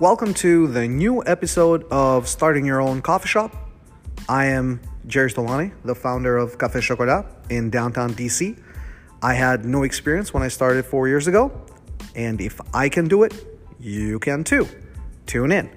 Welcome to the new episode of Starting Your Own Coffee Shop. I am Jerry Stolani, the founder of Café Chocolat in downtown DC. I had no experience when I started four years ago, and if I can do it, you can too. Tune in.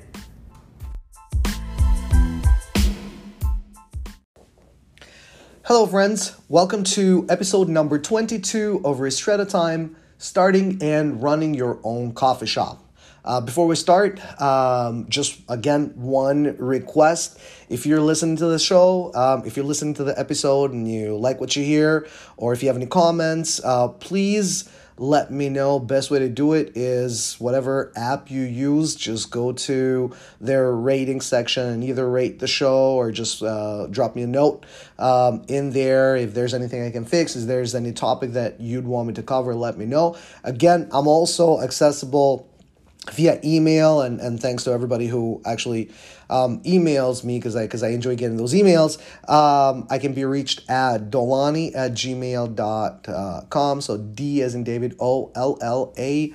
Hello, friends. Welcome to episode number 22 of Time starting and running your own coffee shop. Uh, before we start, um, just again, one request. If you're listening to the show, um, if you're listening to the episode and you like what you hear, or if you have any comments, uh, please let me know. Best way to do it is whatever app you use, just go to their rating section and either rate the show or just uh, drop me a note um, in there. If there's anything I can fix, if there's any topic that you'd want me to cover, let me know. Again, I'm also accessible via email and, and thanks to everybody who actually um, emails me because I because I enjoy getting those emails. Um, I can be reached at dollani at gmail.com. So D as in David, O L L A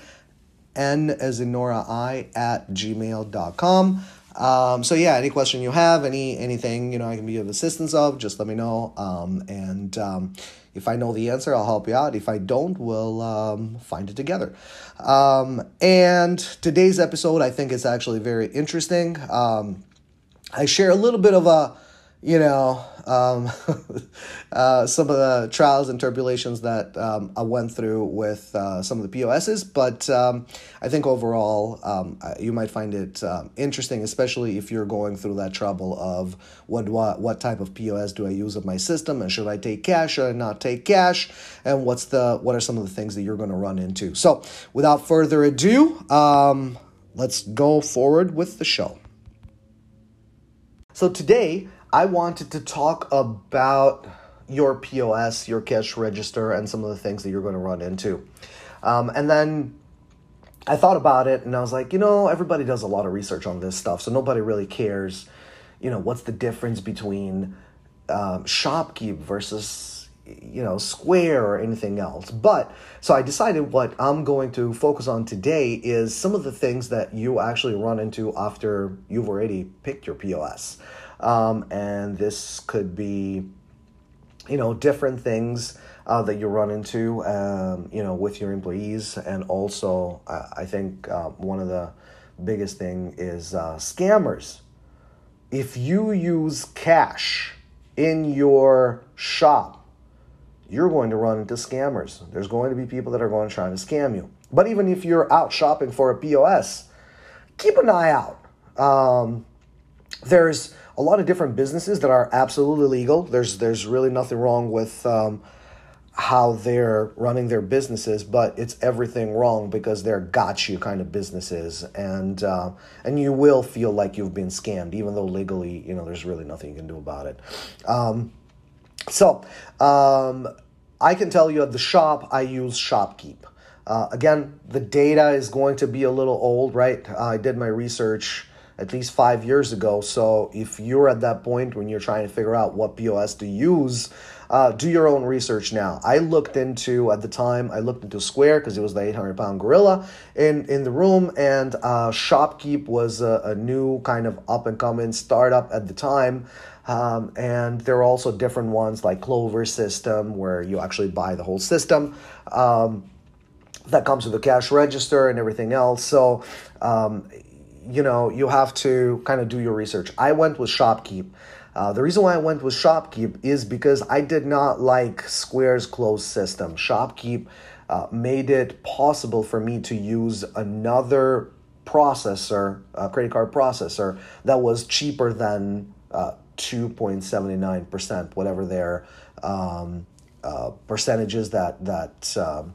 N as in Nora I at gmail.com. Um, so yeah, any question you have, any anything you know I can be of assistance of, just let me know. Um, and um, if I know the answer, I'll help you out. If I don't, we'll um, find it together. Um, and today's episode, I think, is actually very interesting. Um, I share a little bit of a you know, um, uh, some of the trials and tribulations that um, I went through with uh, some of the POSs, but um, I think overall um, you might find it um, interesting, especially if you're going through that trouble of what, what what type of POS do I use of my system, and should I take cash or not take cash, and what's the what are some of the things that you're going to run into. So, without further ado, um, let's go forward with the show. So today I wanted to talk about your POS, your cash register, and some of the things that you're going to run into. Um, and then I thought about it and I was like, you know, everybody does a lot of research on this stuff, so nobody really cares, you know, what's the difference between um, ShopKeep versus, you know, Square or anything else. But so I decided what I'm going to focus on today is some of the things that you actually run into after you've already picked your POS. Um, and this could be, you know, different things uh, that you run into, um, you know, with your employees. And also, uh, I think uh, one of the biggest thing is uh, scammers. If you use cash in your shop, you're going to run into scammers. There's going to be people that are going to try to scam you. But even if you're out shopping for a POS, keep an eye out. Um, there's a lot of different businesses that are absolutely legal. There's there's really nothing wrong with um, how they're running their businesses, but it's everything wrong because they're got you kind of businesses, and uh, and you will feel like you've been scammed, even though legally, you know, there's really nothing you can do about it. Um, so um, I can tell you at the shop, I use ShopKeep. Uh, again, the data is going to be a little old, right? I did my research at least five years ago. So if you're at that point when you're trying to figure out what POS to use, uh, do your own research now. I looked into at the time. I looked into Square because it was the 800 pound gorilla in in the room, and uh, ShopKeep was a, a new kind of up and coming startup at the time. Um, and there are also different ones like Clover System, where you actually buy the whole system. Um, that comes with a cash register and everything else. So um, you know, you have to kind of do your research. I went with ShopKeep. Uh, the reason why I went with ShopKeep is because I did not like Square's closed system. ShopKeep uh, made it possible for me to use another processor, a credit card processor, that was cheaper than uh, 2.79%, whatever their um, uh, percentages that, that um,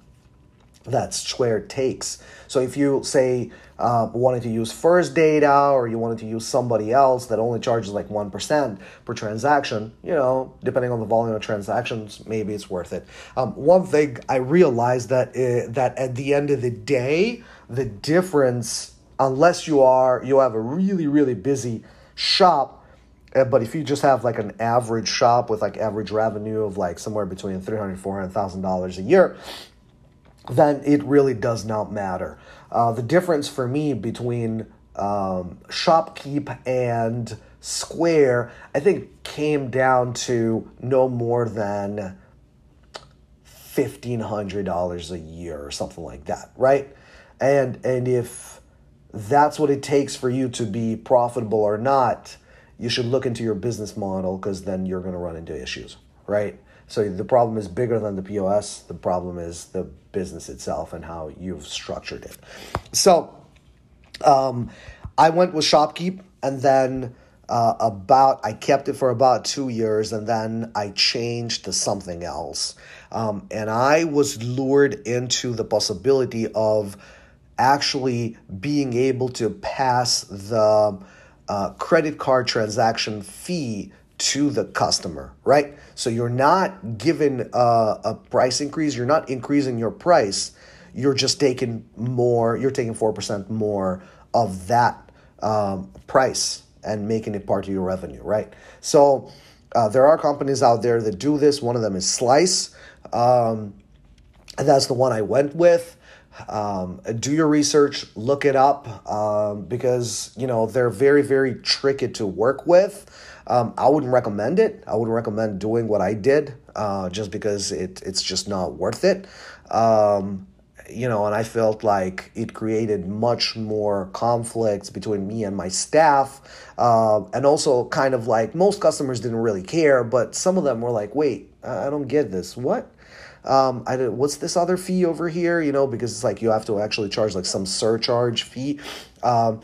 that Square takes. So if you say uh, wanted to use First Data or you wanted to use somebody else that only charges like 1% per transaction, you know, depending on the volume of transactions, maybe it's worth it. Um, one thing I realized that uh, that at the end of the day, the difference, unless you are you have a really really busy shop, uh, but if you just have like an average shop with like average revenue of like somewhere between three hundred four hundred thousand dollars a year, then it really does not matter. Uh, the difference for me between um, Shopkeep and Square, I think came down to no more than $1,500 a year or something like that, right? And, and if that's what it takes for you to be profitable or not, you should look into your business model because then you're going to run into issues, right? So the problem is bigger than the POS. The problem is the business itself and how you've structured it. So um, I went with Shopkeep and then uh, about I kept it for about two years and then I changed to something else. Um, and I was lured into the possibility of actually being able to pass the uh, credit card transaction fee to the customer, right? So you're not given a, a price increase, you're not increasing your price, you're just taking more, you're taking 4% more of that um, price and making it part of your revenue, right? So uh, there are companies out there that do this. One of them is Slice. Um, and that's the one I went with. Um, do your research, look it up, um, because you know they're very, very tricky to work with. Um, I wouldn't recommend it. I wouldn't recommend doing what I did, uh, just because it it's just not worth it. Um, you know, and I felt like it created much more conflicts between me and my staff. Uh, and also, kind of like most customers didn't really care, but some of them were like, wait, I don't get this. What? Um, I did, what's this other fee over here? You know, because it's like you have to actually charge like some surcharge fee. Um,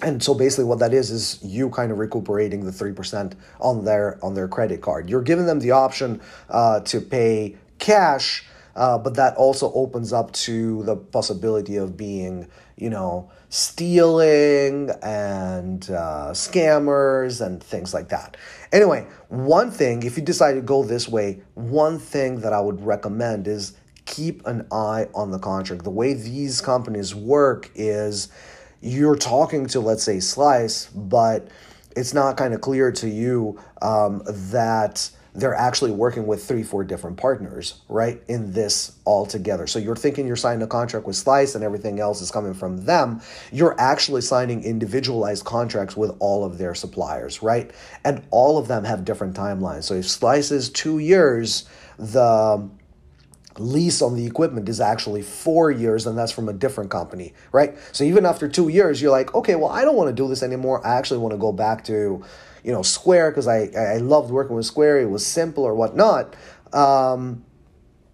and so basically what that is is you kind of recuperating the 3% on their on their credit card you're giving them the option uh, to pay cash uh, but that also opens up to the possibility of being, you know, stealing and uh, scammers and things like that. Anyway, one thing, if you decide to go this way, one thing that I would recommend is keep an eye on the contract. The way these companies work is you're talking to, let's say, Slice, but it's not kind of clear to you um, that they're actually working with three, four different partners, right, in this all together. So you're thinking you're signing a contract with Slice and everything else is coming from them. You're actually signing individualized contracts with all of their suppliers, right? And all of them have different timelines. So if Slice is two years, the lease on the equipment is actually four years and that's from a different company right so even after two years you're like okay well i don't want to do this anymore i actually want to go back to you know, Square because I, I loved working with Square. It was simple or whatnot. Um,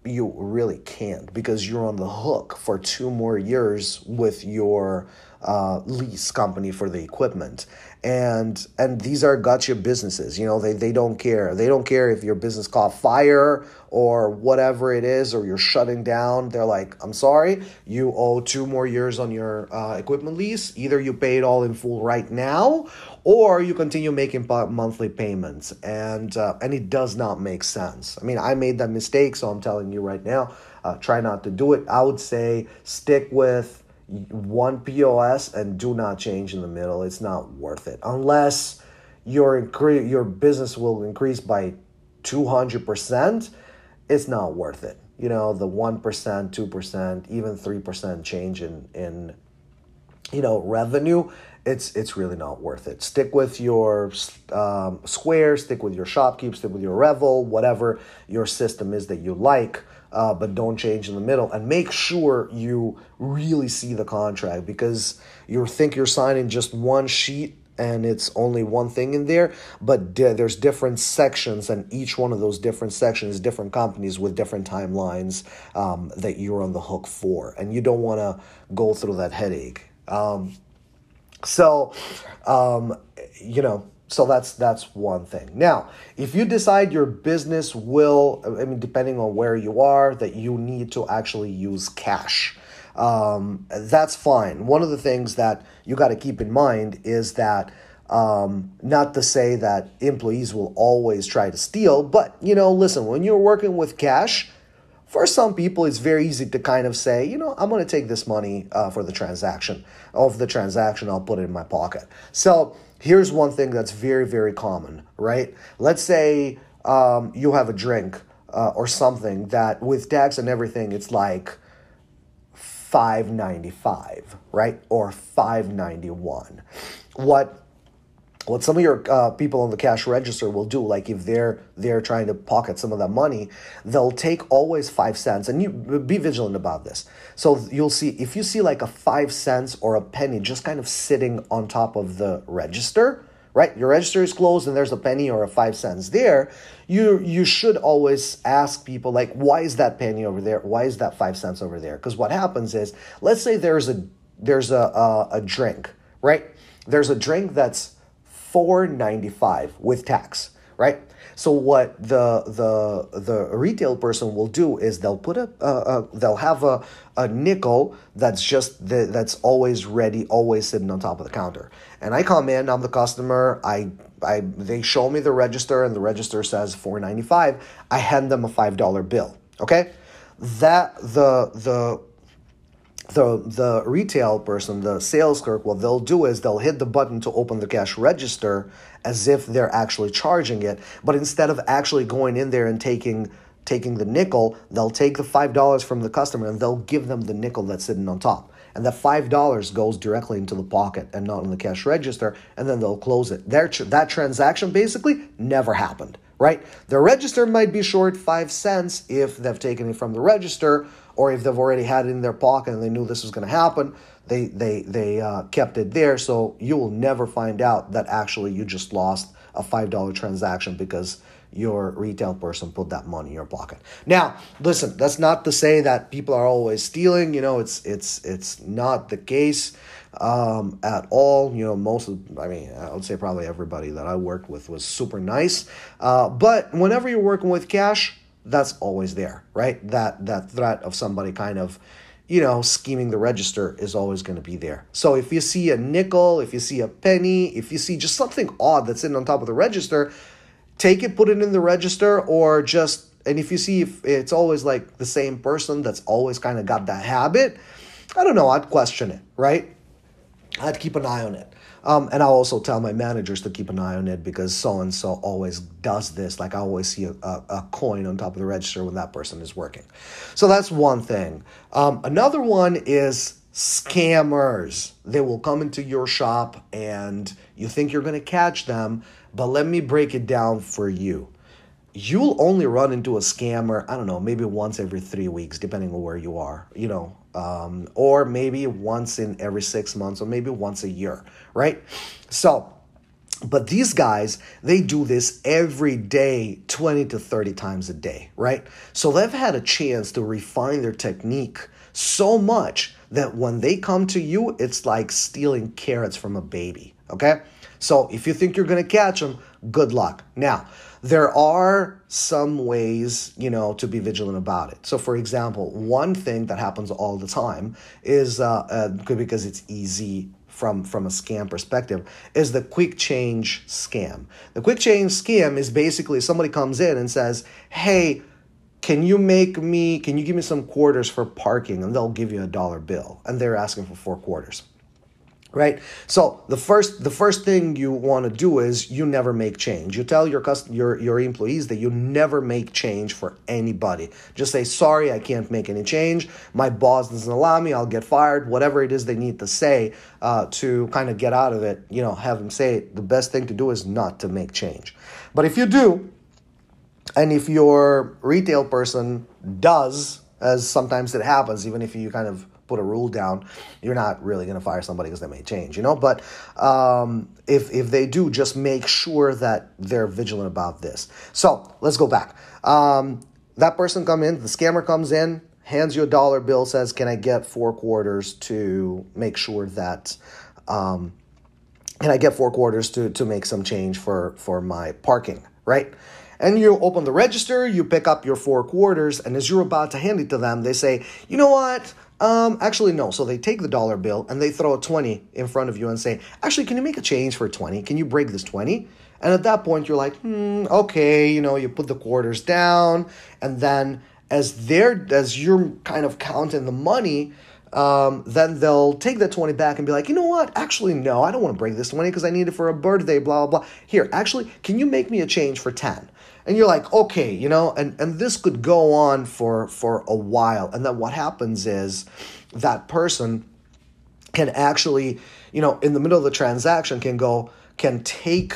you really can't because you're on the hook for two more years with your uh, lease company for the equipment and and these are gotcha businesses you know they, they don't care. They don't care if your business caught fire or whatever it is or you're shutting down. They're like i'm sorry you owe two more years on your uh, equipment lease. Either you pay it all in full right now or you continue making monthly payments. And uh, and it does not make sense. I mean i made that mistake so i'm telling you right now uh, try not to do it. I would say stick with one POS and do not change in the middle. It's not worth it unless your incre- your business will increase by 200%. It's not worth it. You know, the 1%, 2%, even 3% change in in you know, revenue, it's it's really not worth it. Stick with your um, Square, stick with your Shopkeep, stick with your Revel, whatever your system is that you like uh, but don't change in the middle. And make sure you really see the contract because you think you're signing just one sheet and it's only one thing in there, but there's different sections, and each one of those different sections, different companies with different timelines um, that you're on the hook for, and you don't want to go through that headache. Um, so, um, you know, so that's that's one thing. Now, if you decide your business will, I mean, depending on where you are, that you need to actually use cash, um, that's fine. One of the things that you got to keep in mind is that um, not to say that employees will always try to steal, but you know, listen, when you're working with cash, for some people, it's very easy to kind of say, you know, I'm going to take this money uh, for the transaction. Of the transaction, I'll put it in my pocket. So here's one thing that's very, very common, right? Let's say um, you have a drink uh, or something that with tax and everything, it's like 595 right or 591 what what some of your uh, people on the cash register will do like if they're they're trying to pocket some of that money they'll take always five cents. And you be vigilant about this. So you'll see if you see like a five cents or a penny just kind of sitting on top of the register right? Your register is closed and there's a penny or a five cents there. You you should always ask people like why is that penny over there? Why is that five cents over there? Because what happens is let's say there's a there's a, a, a drink right? There's a drink that's 495 with tax, right? So what the the the retail person will do is they'll put a, they'll have a, a nickel that's just the, that's always ready, always sitting on top of the counter. And I come in, I'm the customer, I I they show me the register and the register says 495. I hand them a $5 bill, okay? That the the the the retail person, the sales clerk, what they'll do is they'll hit the button to open the cash register as if they're actually charging it, but instead of actually going in there and taking taking the nickel, they'll take the five dollars from the customer and they'll give them the nickel that's sitting on top. And that five dollars goes directly into the pocket and not in the cash register, and then they'll close it. Their, that transaction basically never happened, right? The register might be short five cents if they've taken it from the register, or if they've already had it in their pocket and they knew this was going to happen, they they they uh, kept it there. So you will never find out that actually you just lost a five dollar transaction because your retail person put that money in your pocket. Now, listen, that's not to say that people are always stealing. You know, it's it's it's not the case um, at all. You know, most of, I mean, I would say probably everybody that I worked with was super nice. Uh, but whenever you're working with cash, that's always there, right? That that threat of somebody kind of, you know, scheming the register is always going to be there. So if you see a nickel, if you see a penny, if you see just something odd that's sitting on top of the register, take it, put it in the register, or just and if you see if it's always like the same person that's always kind of got that habit, I don't know, I'd question it, right? I'd keep an eye on it. Um, and I'll also tell my managers to keep an eye on it because so and so always does this. Like I always see a, a, a, coin on top of the register when that person is working. So that's one thing. Um, another one is scammers. They will come into your shop and you think you're going to catch them, but let me break it down for you you'll only run into a scammer, I don't know, maybe once every three weeks, depending on where you are, you know, um, or maybe once in every six months, or maybe once a year, right? So, but these guys, they do this every day, 20 to 30 times a day, right? So they've had a chance to refine their technique so much that when they come to you, it's like stealing carrots from a baby, okay? So if you think you're gonna catch them, good luck. Now, there are some ways, you know, to be vigilant about it. So, for example, one thing that happens all the time is uh, uh, because it's easy from from a scam perspective is the quick change scam. The quick change scam is basically somebody comes in and says, "Hey." Can you make me, can you give me some quarters for parking? And they'll give you a dollar bill. And they're asking for four quarters right? So the first the first thing you want to do is you never make change. You tell your cust- your your employees that you never make change for anybody. Just say sorry i can't make any change. My boss doesn't allow me. I'll get fired. Whatever it is they need to say uh, to kind of get out of it you know have them say the best thing to do is not to make change. But if you do and if your retail person does as sometimes it happens even if you kind of put a rule down, you're not really going to fire somebody because they may change, you know. But um, if if they do, just make sure that they're vigilant about this. So let's go back. Um, that person come in, the scammer comes in, hands you a dollar bill, says, "Can I get four quarters to make sure that?" Um, can I get four quarters to to make some change for for my parking, right? And you open the register, you pick up your four quarters, and as you're about to hand it to them, they say, "You know what? Um, actually, no. So they take the dollar bill and they throw a 20 in front of you and say, actually, can you make a change for 20? Can you break this 20? And at that point, you're like, hmm, okay, you know, you put the quarters down. And then as they're, as you're kind of counting the money, um, then they'll take that 20 back and be like, you know what? Actually, no, I don't want to break this 20 because I need it for a birthday, blah, blah, blah. Here, actually, can you make me a change for 10? And you're like okay you know and and this could go on for for a while. And then what happens is that person can actually you know in the middle of the transaction can go can take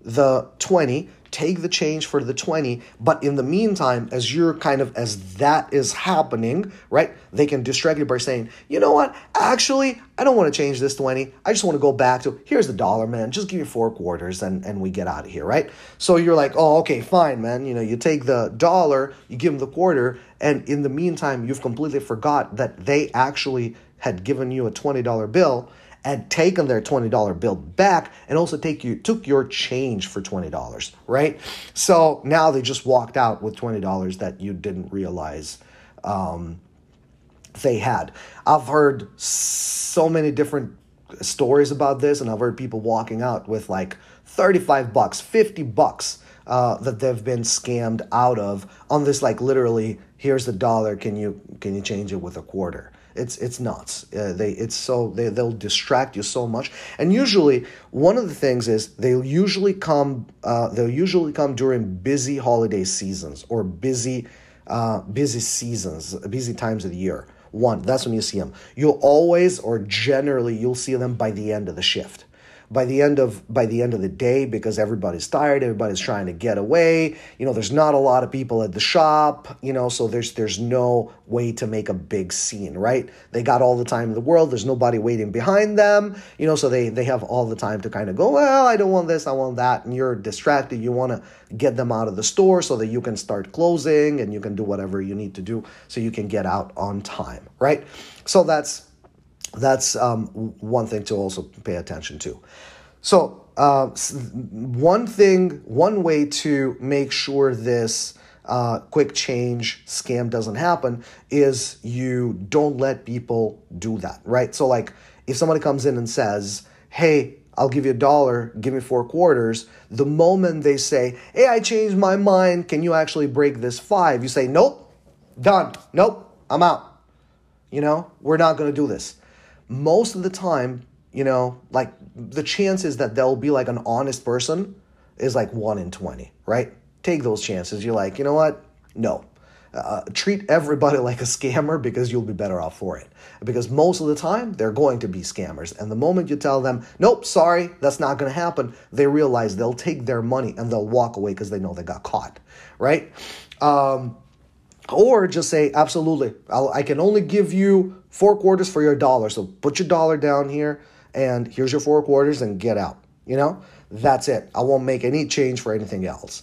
the 20 take the change for the 20 but in the meantime as you're kind of as that is happening right they can distract you by saying you know what? Actually i don't want to change this 20 i just want to go back to here's the dollar man. Just give me four quarters and and we get out of here right? So you're like oh okay fine man. You know you take the dollar you give them the quarter and in the meantime you've completely forgot that they actually had given you a $20 bill and taken their $20 bill back and also take you took your change for $20 right? So now they just walked out with $20 that you didn't realize um, they had. I've heard so many different stories about this and i've heard people walking out with like 35 bucks 50 bucks uh, that they've been scammed out of on this like literally here's the dollar. Can you can you change it with a quarter it's it's nuts. Uh, they it's so they they'll distract you so much. And usually one of the things is they'll usually come uh, they'll usually come during busy holiday seasons or busy uh, busy seasons, busy times of the year. One, that's when you see them. You'll always or generally you'll see them by the end of the shift by the end of by the end of the day because everybody's tired everybody's trying to get away. You know there's not a lot of people at the shop you know so there's there's no way to make a big scene right? They got all the time in the world. There's nobody waiting behind them you know so they they have all the time to kind of go well i don't want this i want that. And you're distracted. You want to get them out of the store so that you can start closing and you can do whatever you need to do so you can get out on time right? So that's that's um, one thing to also pay attention to. So, uh, one thing, one way to make sure this uh, quick change scam doesn't happen is you don't let people do that, right? So, like, if somebody comes in and says, Hey, I'll give you a dollar, give me four quarters. The moment they say, Hey, I changed my mind, can you actually break this five? You say, Nope, done. Nope, I'm out. You know, we're not to do this most of the time, you know, like the chances that they'll be like an honest person is like one in 20, right? Take those chances. You're like, you know what? No. Uh, treat everybody like a scammer because you'll be better off for it. Because most of the time, they're going to be scammers. And the moment you tell them, nope, sorry, that's not going to happen, they realize they'll take their money and they'll walk away because they know they got caught, right? Um, or just say, absolutely, I'll, I can only give you four quarters for your dollar. So put your dollar down here and here's your four quarters and get out. You know, that's it. I won't make any change for anything else.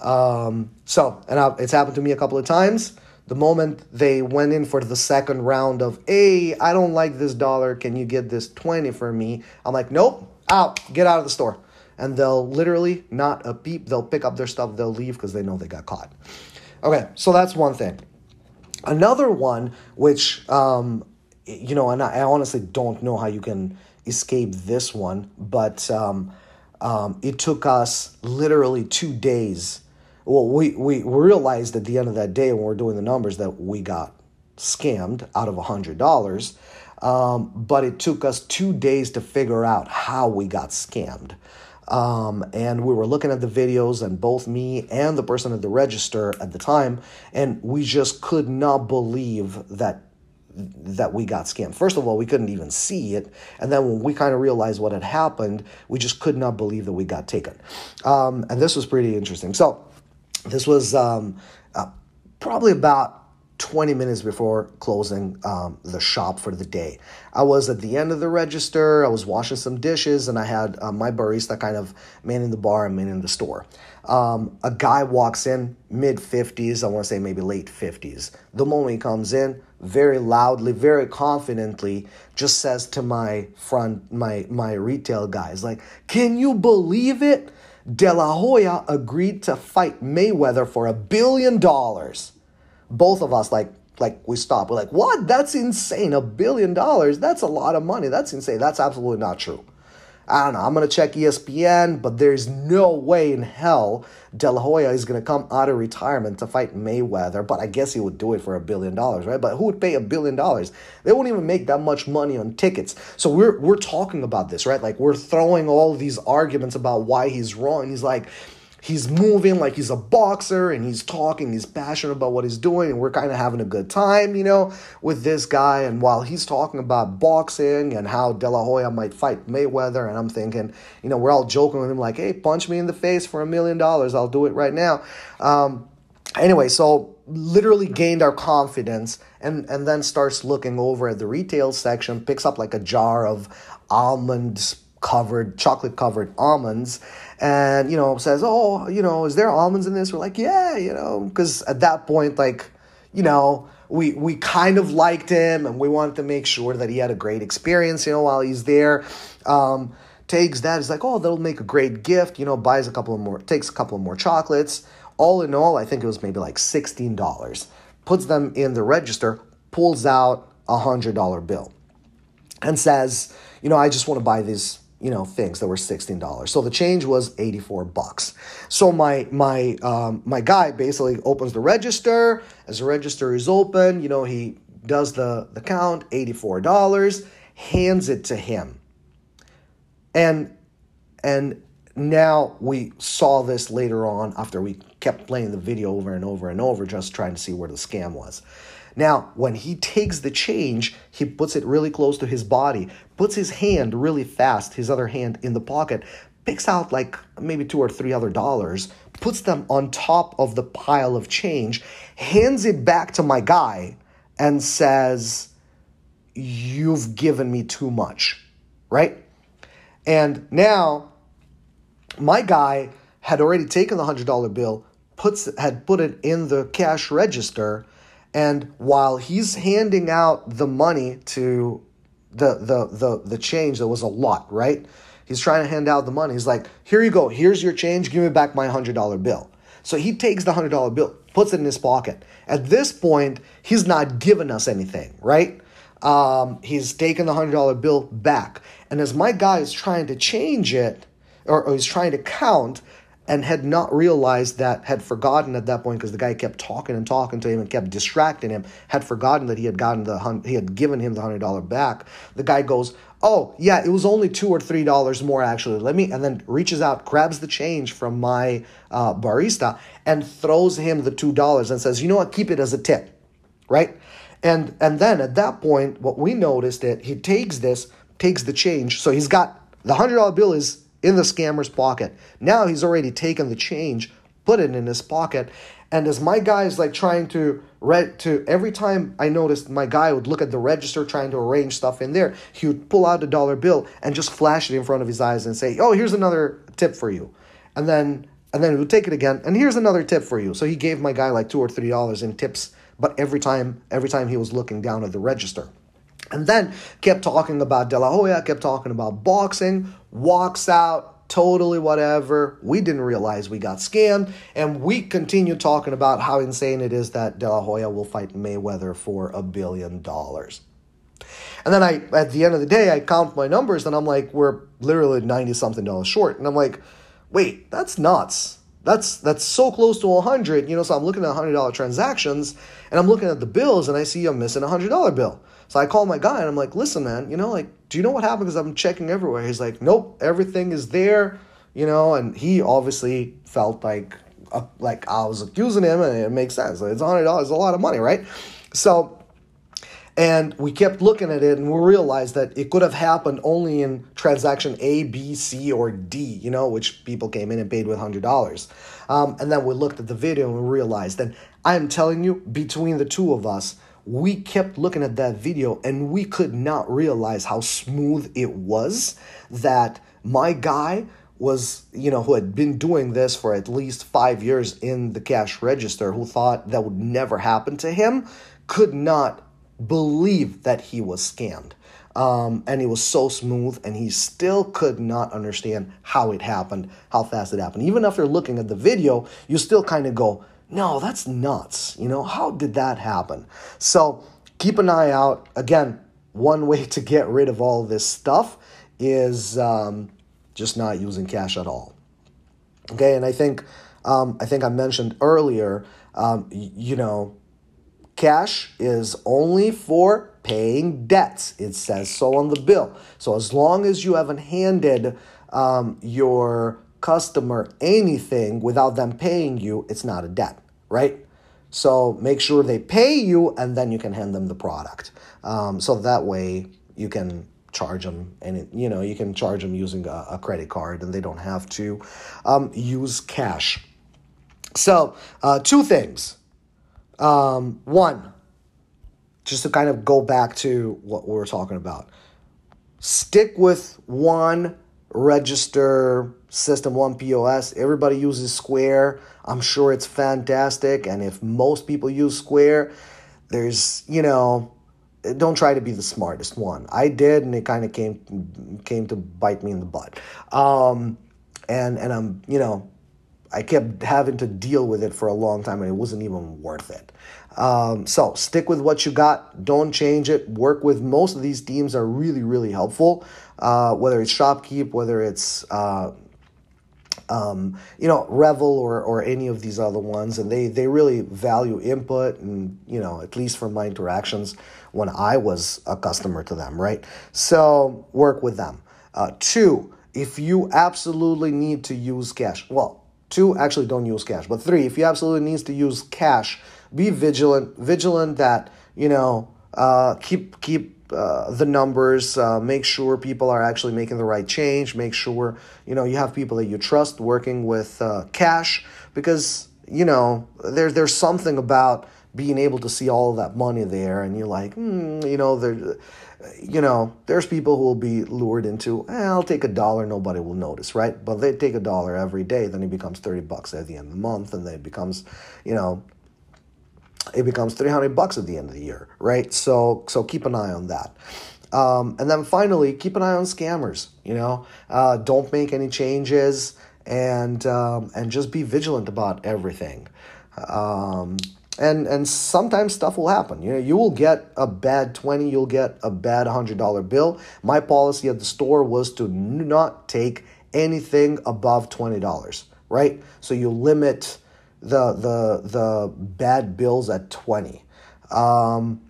Um, so, and I, it's happened to me a couple of times. The moment they went in for the second round of, hey, I don't like this dollar. Can you get this 20 for me? I'm like, nope, out, get out of the store. And they'll literally not a peep. They'll pick up their stuff, they'll leave because they know they got caught. Okay, so that's one thing. Another one, which, um, you know, and I, honestly don't know how you can escape this one, but um, um, it took us literally two days. Well, we, we realized at the end of that day when we are doing the numbers that we got scammed out of a $100. Um, but it took us two days to figure out how we got scammed. Um, and we were looking at the videos, and both me and the person at the register at the time, and we just could not believe that that we got scammed. First of all, we couldn't even see it, and then when we kind of realized what had happened, we just could not believe that we got taken. Um, and this was pretty interesting. So, this was um, uh, probably about 20 minutes before closing um, the shop for the day. I was at the end of the register, I was washing some dishes, and I had uh, my barista kind of manning the bar and manning the store. Um, a guy walks in, mid 50s, I want to say maybe late 50s. The moment he comes in, very loudly, very confidently, just says to my front, my, my retail guys, like, can you believe it? De La Hoya agreed to fight Mayweather for a billion dollars both of us like like we stop. We're like, what? That's insane. A billion dollars? That's a lot of money. That's insane. That's absolutely not true. I don't know. I'm to check ESPN, but there's no way in hell De La Hoya is to come out of retirement to fight Mayweather. But I guess he would do it for a billion dollars, right? But who would pay a billion dollars? They won't even make that much money on tickets. So we're we're talking about this, right? Like we're throwing all these arguments about why he's wrong. He's like, he's moving like he's a boxer and he's talking, he's passionate about what he's doing, and we're kind of having a good time, you know, with this guy. And while he's talking about boxing and how De La Hoya might fight Mayweather, and I'm thinking, you know, we're all joking with him like, hey, punch me in the face for a million dollars, I'll do it right now. Um, anyway, so literally gained our confidence and and then starts looking over at the retail section, picks up like a jar of almonds covered chocolate covered almonds and you know says oh you know is there almonds in this? We're like yeah you know. Because at that point like you know we we kind of liked him and we wanted to make sure that he had a great experience you know while he's there. Um, takes that he's like oh that'll make a great gift you know buys a couple of more takes a couple of more chocolates. All in all i think it was maybe like $16 puts them in the register pulls out a hundred dollar bill and says you know i just want to buy these you know things that were $16 so the change was 84 bucks. So my my um, my guy basically opens the register. As the register is open you know he does the the count $84 hands it to him. And and now we saw this later on after we kept playing the video over and over and over just trying to see where the scam was. Now, when he takes the change, he puts it really close to his body, puts his hand really fast, his other hand in the pocket, picks out like maybe two or three other dollars, puts them on top of the pile of change, hands it back to my guy, and says, You've given me too much, right? And now my guy had already taken the $100 bill, puts had put it in the cash register and while he's handing out the money to the the the the change that was a lot, right? He's trying to hand out the money. He's like, "Here you go. Here's your change. Give me back my $100 bill." So he takes the $100 bill, puts it in his pocket. At this point, he's not giving us anything, right? Um, he's taking the $100 bill back. And as my guy is trying to change it, or, or he's trying to count, and had not realized that, had forgotten at that point because the guy kept talking and talking to him and kept distracting him, had forgotten that he had gotten the he had given him the hundred dollar back. The guy goes, "Oh yeah, it was only two or three dollars more actually. Let me," and then reaches out, grabs the change from my uh, barista, and throws him the two dollars and says, "You know what? Keep it as a tip, right?" And and then at that point, what we noticed that he takes this, takes the change, so he's got the hundred dollar bill is in the scammer's pocket. Now he's already taken the change, put it in his pocket. And as my guy is like trying to read to every time I noticed my guy would look at the register trying to arrange stuff in there, he would pull out a dollar bill and just flash it in front of his eyes and say, "Oh, here's another tip for you," and then and then he would take it again and here's another tip for you. So he gave my guy like two or three dollars in tips, but every time every time he was looking down at the register. And then kept talking about De La Hoya, kept talking about boxing, walks out, totally whatever. We didn't realize we got scammed, and we continue talking about how insane it is that De La Hoya will fight Mayweather for a billion dollars. And then I, at the end of the day, I count my numbers, and I'm like, we're literally ninety something dollars short, and I'm like, wait, that's nuts. That's that's so close to 100, you know. So I'm looking at $100 transactions, and I'm looking at the bills, and I see I'm missing a $100 bill. So I call my guy and I'm like, listen, man, you know, like, do you know what happened? Because I'm checking everywhere. He's like, nope, everything is there, you know, and he obviously felt like, uh, like I was accusing him, and it makes sense. It's hundred dollars, a lot of money, right? So, and we kept looking at it, and we realized that it could have happened only in transaction A, B, C, or D, you know, which people came in and paid with hundred dollars. Um, and then we looked at the video and we realized that I am telling you, between the two of us we kept looking at that video and we could not realize how smooth it was that my guy was, you know, who had been doing this for at least five years in the cash register, who thought that would never happen to him, could not believe that he was scammed. Um, and it was so smooth, and he still could not understand how it happened, how fast it happened. Even after looking at the video, you still kind of go, no, that's nuts. You know, how did that happen? So keep an eye out. Again, one way to get rid of all this stuff is um, just not using cash at all. Okay, and I think um, I think I mentioned earlier, um, you know, cash is only for paying debts. It says so on the bill. So as long as you haven't handed um, your customer anything without them paying you, it's not a debt, right? So make sure they pay you and then you can hand them the product. Um, so that way you can charge them and it, you know you can charge them using a, a credit card and they don't have to um, use cash. So uh, two things. Um, one, just to kind of go back to what we were talking about, stick with one register system, one POS. Everybody uses Square. I'm sure it's fantastic. And if most people use Square, there's, you know, don't try to be the smartest one. I did, and it kind of came came to bite me in the butt. Um, and and I'm, you know, I kept having to deal with it for a long time, and it wasn't even worth it. Um, so stick with what you got. Don't change it. Work with most of these teams are really really helpful. Uh, whether it's Shopkeep, whether it's uh, um, you know Revel or or any of these other ones, and they they really value input, and you know at least from my interactions when I was a customer to them, right? So work with them. Uh, two, if you absolutely need to use cash, well, two actually don't use cash, but three, if you absolutely needs to use cash, be vigilant, vigilant that you know uh, keep keep uh, the numbers, uh, make sure people are actually making the right change, make sure you know you have people that you trust working with uh, cash because you know there, there's something about being able to see all of that money there and you're like hmm, you know there you know there's people who will be lured into eh, i'll take a dollar nobody will notice right? But they take a dollar every day then it becomes 30 bucks at the end of the month and then it becomes you know it becomes 300 bucks at the end of the year right? So so keep an eye on that. Um, and then finally keep an eye on scammers you know? Uh, don't make any changes and um, and just be vigilant about everything. Um, and and sometimes stuff will happen you know? You will get a bad 20 you'll get a bad $100 bill. My policy at the store was to not take anything above $20 right? So you limit the the the bad bills at 20 um,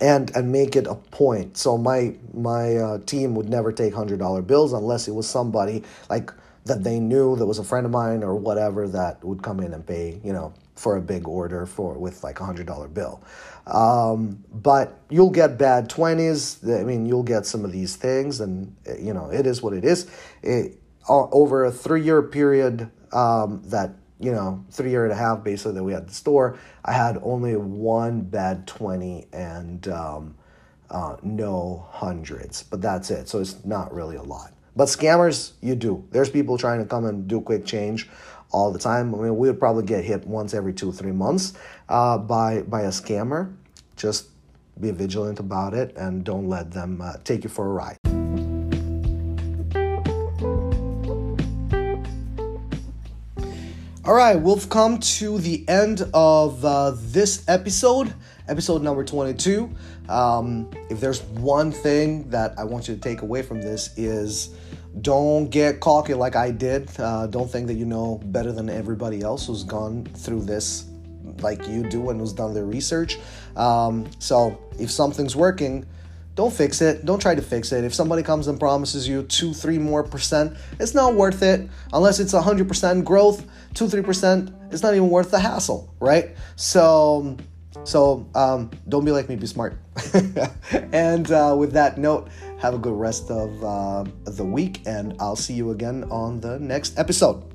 and and make it a point. So my my uh, team would never take $100 bills unless it was somebody like that they knew that was a friend of mine or whatever that would come in and pay you know for a big order for with like a hundred dollar bill. Um, but you'll get bad 20s i mean you'll get some of these things and you know it is what it is. It, over a three year period um, that you know, three year and a half basically that we had the store, I had only one bad 20 and um, uh, no hundreds, but that's it. So it's not really a lot. But scammers, you do. There's people trying to come and do quick change all the time. I mean, we would probably get hit once every two, three months uh, by, by a scammer. Just be vigilant about it and don't let them uh, take you for a ride. All right, we've come to the end of uh, this episode, episode number 22. Um, if there's one thing that I want you to take away from this is don't get cocky like I did. Uh, don't think that you know better than everybody else who's gone through this like you do and who's done their research. Um, so if something's working, don't fix it. Don't try to fix it. If somebody comes and promises you two, three more percent, it's not worth it. Unless it's 100% growth, two, three percent, it's not even worth the hassle, right? So, so um, don't be like me. Be smart. and uh, with that note, have a good rest of uh, the week, and I'll see you again on the next episode.